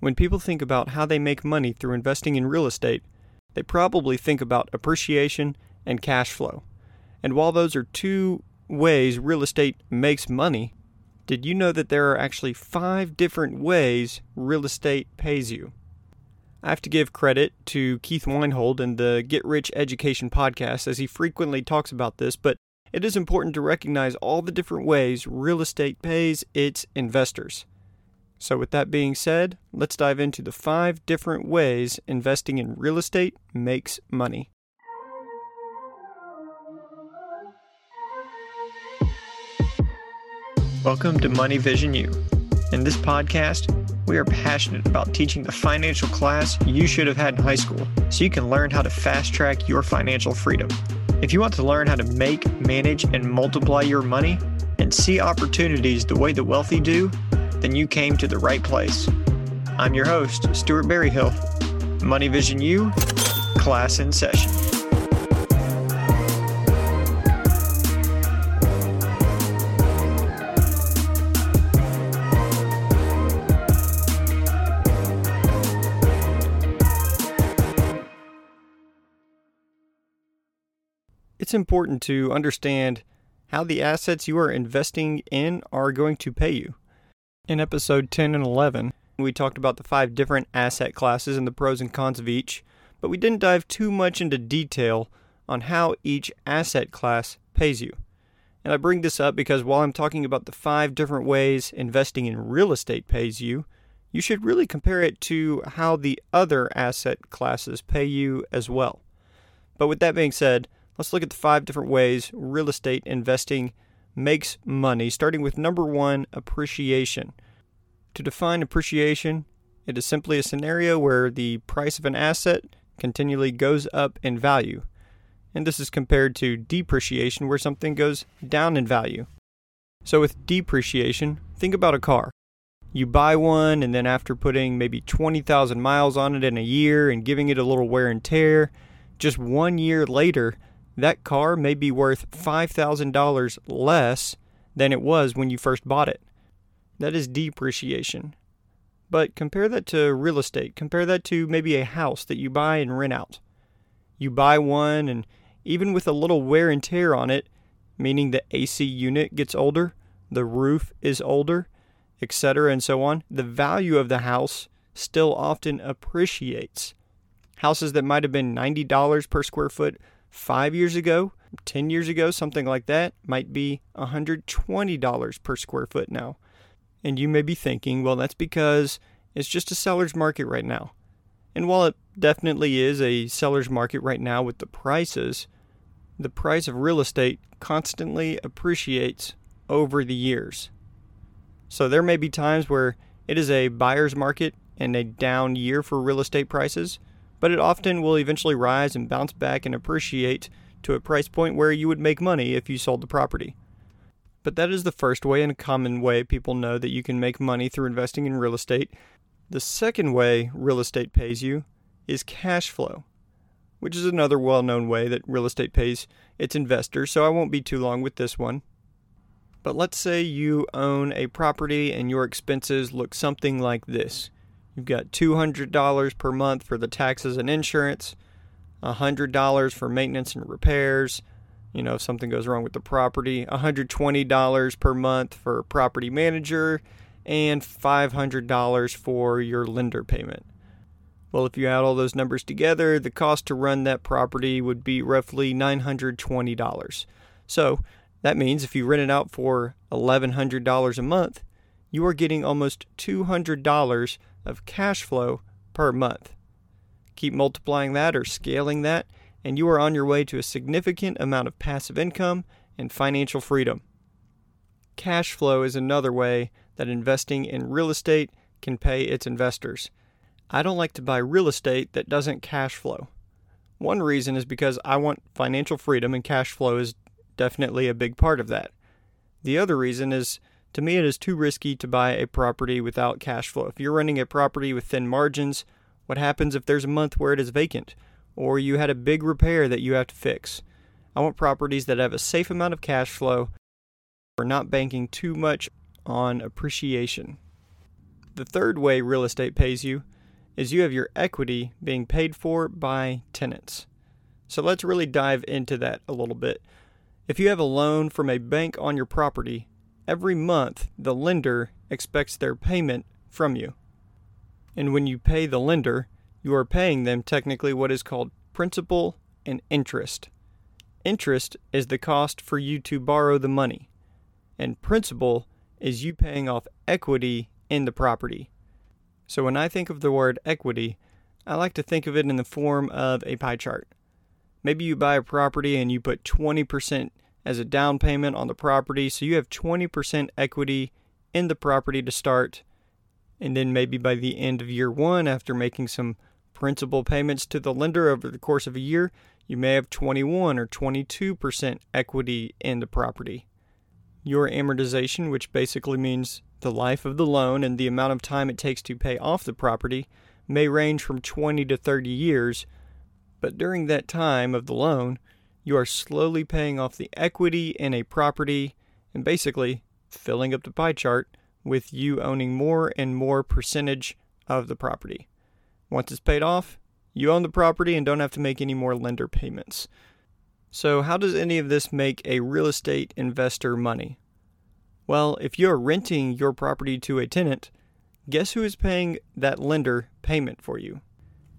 When people think about how they make money through investing in real estate, they probably think about appreciation and cash flow. And while those are two ways real estate makes money, did you know that there are actually five different ways real estate pays you? I have to give credit to Keith Weinhold and the Get Rich Education podcast as he frequently talks about this, but it is important to recognize all the different ways real estate pays its investors. So, with that being said, let's dive into the five different ways investing in real estate makes money. Welcome to Money Vision U. In this podcast, we are passionate about teaching the financial class you should have had in high school so you can learn how to fast track your financial freedom. If you want to learn how to make, manage, and multiply your money and see opportunities the way the wealthy do, then you came to the right place. I'm your host, Stuart Berryhill. Money Vision U, class in session. It's important to understand how the assets you are investing in are going to pay you. In episode 10 and 11, we talked about the five different asset classes and the pros and cons of each, but we didn't dive too much into detail on how each asset class pays you. And I bring this up because while I'm talking about the five different ways investing in real estate pays you, you should really compare it to how the other asset classes pay you as well. But with that being said, let's look at the five different ways real estate investing makes money, starting with number one appreciation. To define appreciation, it is simply a scenario where the price of an asset continually goes up in value. And this is compared to depreciation, where something goes down in value. So, with depreciation, think about a car. You buy one, and then after putting maybe 20,000 miles on it in a year and giving it a little wear and tear, just one year later, that car may be worth $5,000 less than it was when you first bought it. That is depreciation. But compare that to real estate. Compare that to maybe a house that you buy and rent out. You buy one, and even with a little wear and tear on it, meaning the AC unit gets older, the roof is older, etc., and so on, the value of the house still often appreciates. Houses that might have been $90 per square foot five years ago, 10 years ago, something like that, might be $120 per square foot now. And you may be thinking, well, that's because it's just a seller's market right now. And while it definitely is a seller's market right now with the prices, the price of real estate constantly appreciates over the years. So there may be times where it is a buyer's market and a down year for real estate prices, but it often will eventually rise and bounce back and appreciate to a price point where you would make money if you sold the property. But that is the first way and a common way people know that you can make money through investing in real estate. The second way real estate pays you is cash flow, which is another well known way that real estate pays its investors, so I won't be too long with this one. But let's say you own a property and your expenses look something like this. You've got $200 per month for the taxes and insurance, $100 for maintenance and repairs, you know, if something goes wrong with the property, $120 per month for property manager, and $500 for your lender payment. Well, if you add all those numbers together, the cost to run that property would be roughly $920. So that means if you rent it out for $1,100 a month, you are getting almost $200 of cash flow per month. Keep multiplying that or scaling that, and you are on your way to a significant amount of passive income and financial freedom. Cash flow is another way that investing in real estate can pay its investors. I don't like to buy real estate that doesn't cash flow. One reason is because I want financial freedom, and cash flow is definitely a big part of that. The other reason is to me, it is too risky to buy a property without cash flow. If you're running a property with thin margins, what happens if there's a month where it is vacant or you had a big repair that you have to fix? I want properties that have a safe amount of cash flow. We're not banking too much on appreciation. The third way real estate pays you is you have your equity being paid for by tenants. So let's really dive into that a little bit. If you have a loan from a bank on your property, every month the lender expects their payment from you. And when you pay the lender, you are paying them technically what is called principal and interest. Interest is the cost for you to borrow the money, and principal is you paying off equity in the property. So when I think of the word equity, I like to think of it in the form of a pie chart. Maybe you buy a property and you put 20% as a down payment on the property, so you have 20% equity in the property to start. And then maybe by the end of year one, after making some principal payments to the lender over the course of a year, you may have 21 or 22% equity in the property. Your amortization, which basically means the life of the loan and the amount of time it takes to pay off the property, may range from 20 to 30 years, but during that time of the loan, you are slowly paying off the equity in a property and basically filling up the pie chart with you owning more and more percentage of the property. Once it's paid off, you own the property and don't have to make any more lender payments. So, how does any of this make a real estate investor money? Well, if you're renting your property to a tenant, guess who is paying that lender payment for you?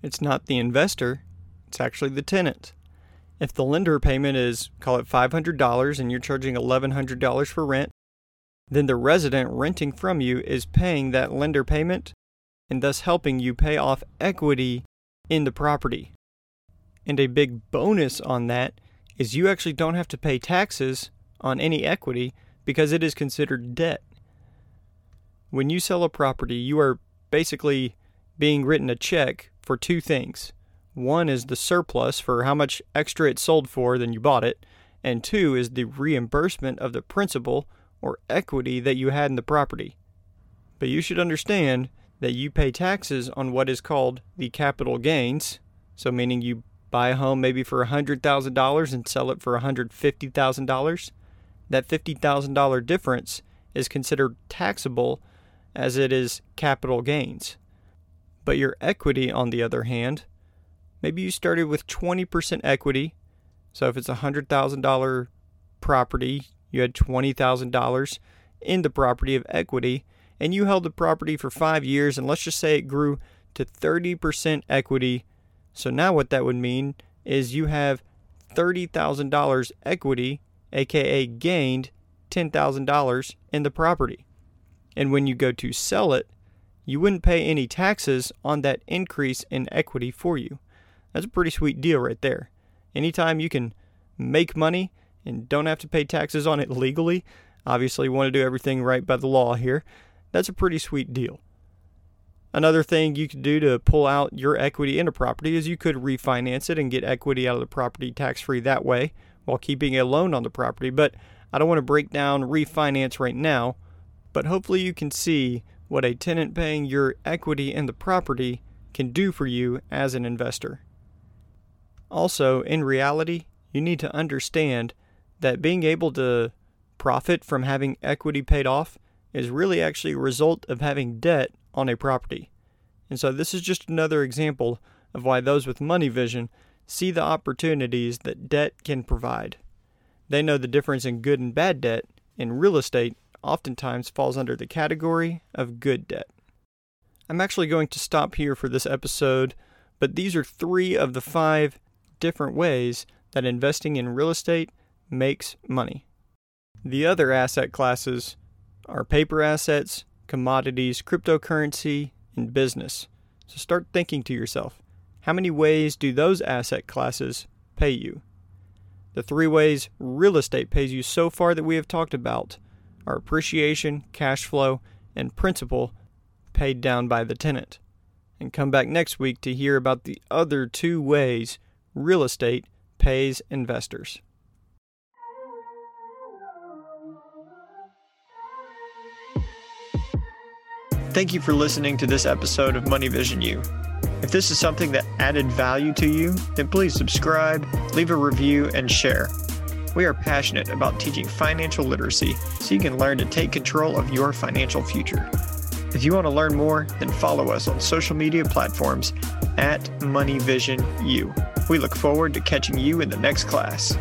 It's not the investor, it's actually the tenant. If the lender payment is, call it $500, and you're charging $1,100 for rent, then the resident renting from you is paying that lender payment and thus helping you pay off equity in the property. And a big bonus on that is you actually don't have to pay taxes on any equity because it is considered debt. When you sell a property, you are basically being written a check for two things. One is the surplus for how much extra it sold for than you bought it, and two is the reimbursement of the principal or equity that you had in the property. But you should understand that you pay taxes on what is called the capital gains. So, meaning you buy a home maybe for $100,000 and sell it for $150,000. That $50,000 difference is considered taxable as it is capital gains. But your equity, on the other hand, maybe you started with 20% equity. So if it's a $100,000 property, you had $20,000 in the property of equity, and you held the property for five years, and let's just say it grew to 30% equity. So now what that would mean is you have $30,000 equity, aka gained $10,000 in the property. And when you go to sell it, you wouldn't pay any taxes on that increase in equity for you. That's a pretty sweet deal right there. Anytime you can make money and don't have to pay taxes on it legally. Obviously, want to do everything right by the law here. That's a pretty sweet deal. Another thing you could do to pull out your equity in a property is you could refinance it and get equity out of the property tax free that way while keeping a loan on the property. But I don't want to break down refinance right now, but hopefully you can see what a tenant paying your equity in the property can do for you as an investor. Also, in reality, you need to understand that being able to profit from having equity paid off is really actually a result of having debt on a property. And so this is just another example of why those with money vision see the opportunities that debt can provide. They know the difference in good and bad debt, and real estate oftentimes falls under the category of good debt. I'm actually going to stop here for this episode, but these are three of the five different ways that investing in real estate makes money. The other asset classes are paper assets, commodities, cryptocurrency, and business. So start thinking to yourself how many ways do those asset classes pay you? The three ways real estate pays you so far that we have talked about are appreciation, cash flow, and principal paid down by the tenant. And come back next week to hear about the other two ways real estate pays investors. Thank you for listening to this episode of Money Vision U. If this is something that added value to you, then please subscribe, leave a review, and share. We are passionate about teaching financial literacy so you can learn to take control of your financial future. If you want to learn more, then follow us on social media platforms at MoneyVisionU. We look forward to catching you in the next class.